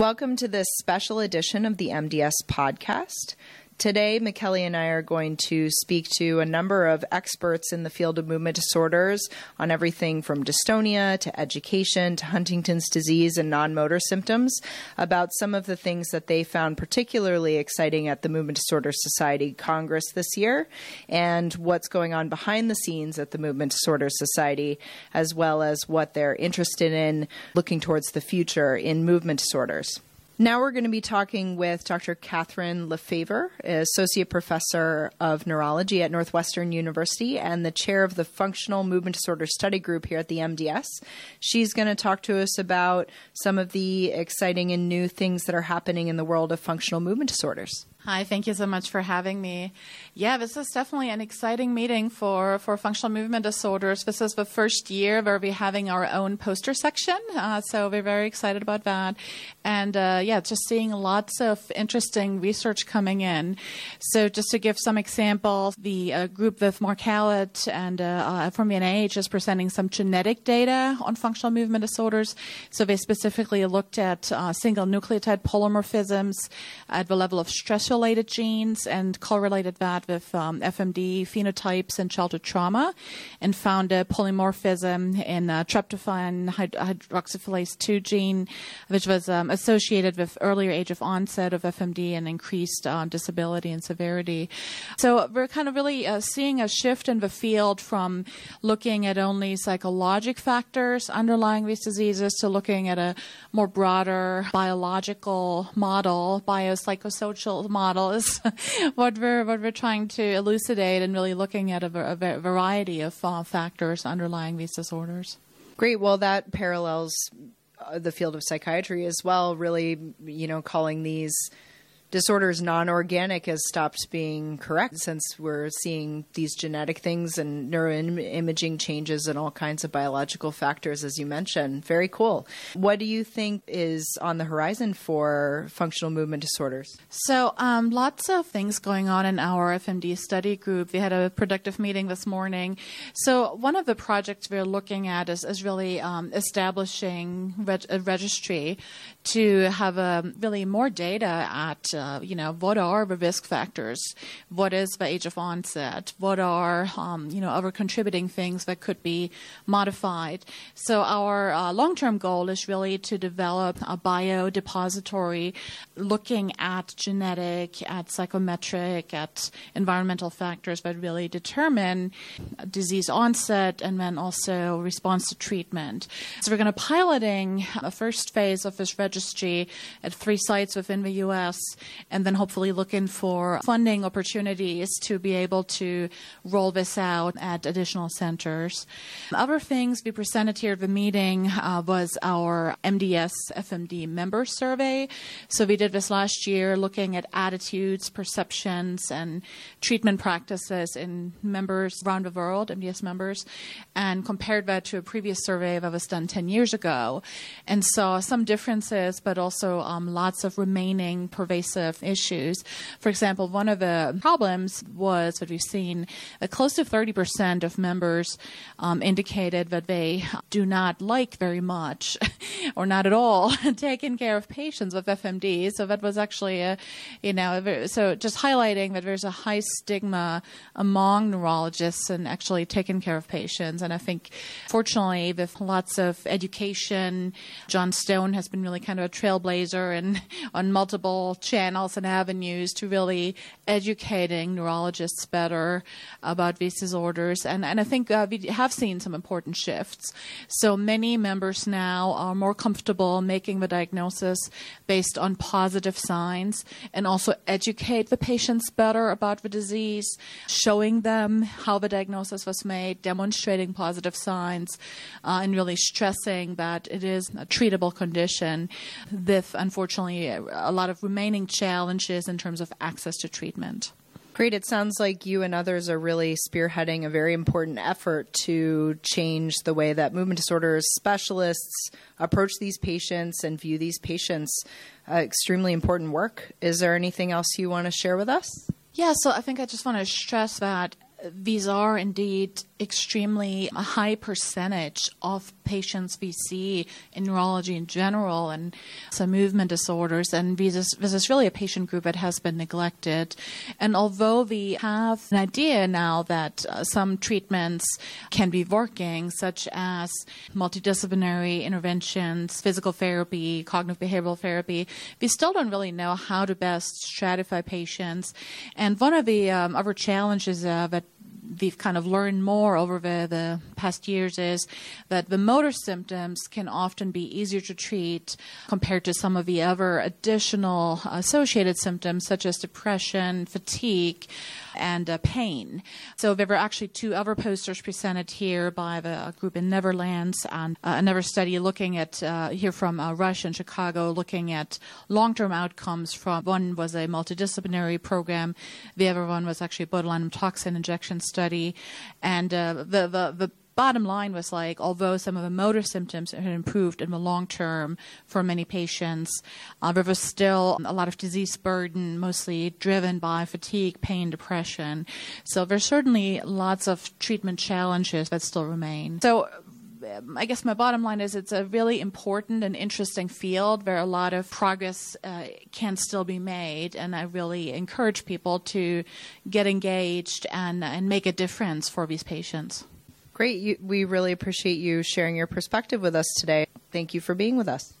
Welcome to this special edition of the MDS podcast. Today, McKelly and I are going to speak to a number of experts in the field of movement disorders on everything from dystonia to education to Huntington's disease and non motor symptoms about some of the things that they found particularly exciting at the Movement Disorder Society Congress this year and what's going on behind the scenes at the Movement Disorder Society, as well as what they're interested in looking towards the future in movement disorders. Now we're going to be talking with Dr. Kathrin LaFaver, Associate Professor of Neurology at Northwestern University and the Chair of the Functional Movement Disorder Study Group here at the MDS. She's going to talk to us about some of the exciting and new things that are happening in the world of functional movement disorders. Hi, thank you so much for having me. Yeah, this is definitely an exciting meeting for, for functional movement disorders. This is the first year where we're having our own poster section, uh, so we're very excited about that. And uh, yeah, just seeing lots of interesting research coming in. So just to give some examples, the uh, group with Mark Hallett and uh, uh, from NIH is presenting some genetic data on functional movement disorders. So they specifically looked at uh, single nucleotide polymorphisms at the level of stress related genes and correlated that with um, FMD phenotypes and childhood trauma and found a polymorphism in uh, tryptophan hydroxylase 2 gene, which was um, associated with earlier age of onset of FMD and increased uh, disability and severity. So we're kind of really uh, seeing a shift in the field from looking at only psychologic factors underlying these diseases to looking at a more broader biological model, biopsychosocial model model is what we're what we're trying to elucidate and really looking at a, a variety of uh, factors underlying these disorders. Great. Well, that parallels uh, the field of psychiatry as well. Really, you know, calling these disorders non-organic has stopped being correct since we're seeing these genetic things and neuroimaging changes and all kinds of biological factors as you mentioned. Very cool. What do you think is on the horizon for functional movement disorders? So um, lots of things going on in our fmd study group. We had a productive meeting this morning. So one of the projects we're looking at is, is really um, establishing reg- a registry to have um, really more data at uh, you know what are the risk factors, what is the age of onset, what are um, you know other contributing things that could be modified. So our uh, long-term goal is really to develop a biodepository looking at genetic, at psychometric, at environmental factors that really determine disease onset and then also response to treatment. So we're going to piloting a first phase of this registry at three sites within the U.S., and then hopefully looking for funding opportunities to be able to roll this out at additional centers. Other things we presented here at the meeting uh, was our MDS FMD member survey. So we did this last year looking at attitudes, perceptions, and treatment practices in members around the world, MDS members, and compared that to a previous survey that was done 10 years ago and saw some differences but also um, lots of remaining pervasive issues. For example, one of the problems was that we've seen that close to 30% of members um, indicated that they do not like very much or not at all taking care of patients with FMD. So that was actually a, you know, so just highlighting that there's a high stigma among neurologists and actually taking care of patients. And I think, fortunately, with lots of education, Jon Stone has been really kind of a trailblazer and on multiple channels and also, avenues to really educating neurologists better about these disorders. And, and I think uh, we have seen some important shifts. So many members now are more comfortable making the diagnosis based on positive signs and also educate the patients better about the disease, showing them how the diagnosis was made, demonstrating positive signs, uh, and really stressing that it is a treatable condition with unfortunately a lot of remaining challenges in terms of access to treatment. Great. It sounds like you and others are really spearheading a very important effort to change the way that movement disorders specialists approach these patients and view these patients. Uh, extremely important work. Is there anything else you want to share with us? Yeah, so I think I just want to stress that these are indeed extremely a high percentage of patients we see in neurology in general and some movement disorders. And this is, this is really a patient group that has been neglected. And although we have an idea now that uh, some treatments can be working, such as multidisciplinary interventions, physical therapy, cognitive behavioral therapy, we still don't really know how to best stratify patients. And one of the um, other challenges uh, that we've kind of learned more over the, the past years is that the motor symptoms can often be easier to treat compared to some of the other additional associated symptoms such as depression, fatigue, and uh, pain. So there were actually two other posters presented here by the group in Netherlands and uh, another study looking at uh, here from uh, Rush in Chicago, looking at long-term outcomes from one was a multidisciplinary program, the other one was actually a botulinum toxin injection study, and uh, the, the the bottom line was like, although some of the motor symptoms had improved in the long term for many patients, uh, there was still a lot of disease burden, mostly driven by fatigue, pain, depression. So there's certainly lots of treatment challenges that still remain. So I guess my bottom line is it's a really important and interesting field where a lot of progress uh, can still be made, and I really encourage people to get engaged and and make a difference for these patients. Great. You, we really appreciate you sharing your perspective with us today. Thank you for being with us.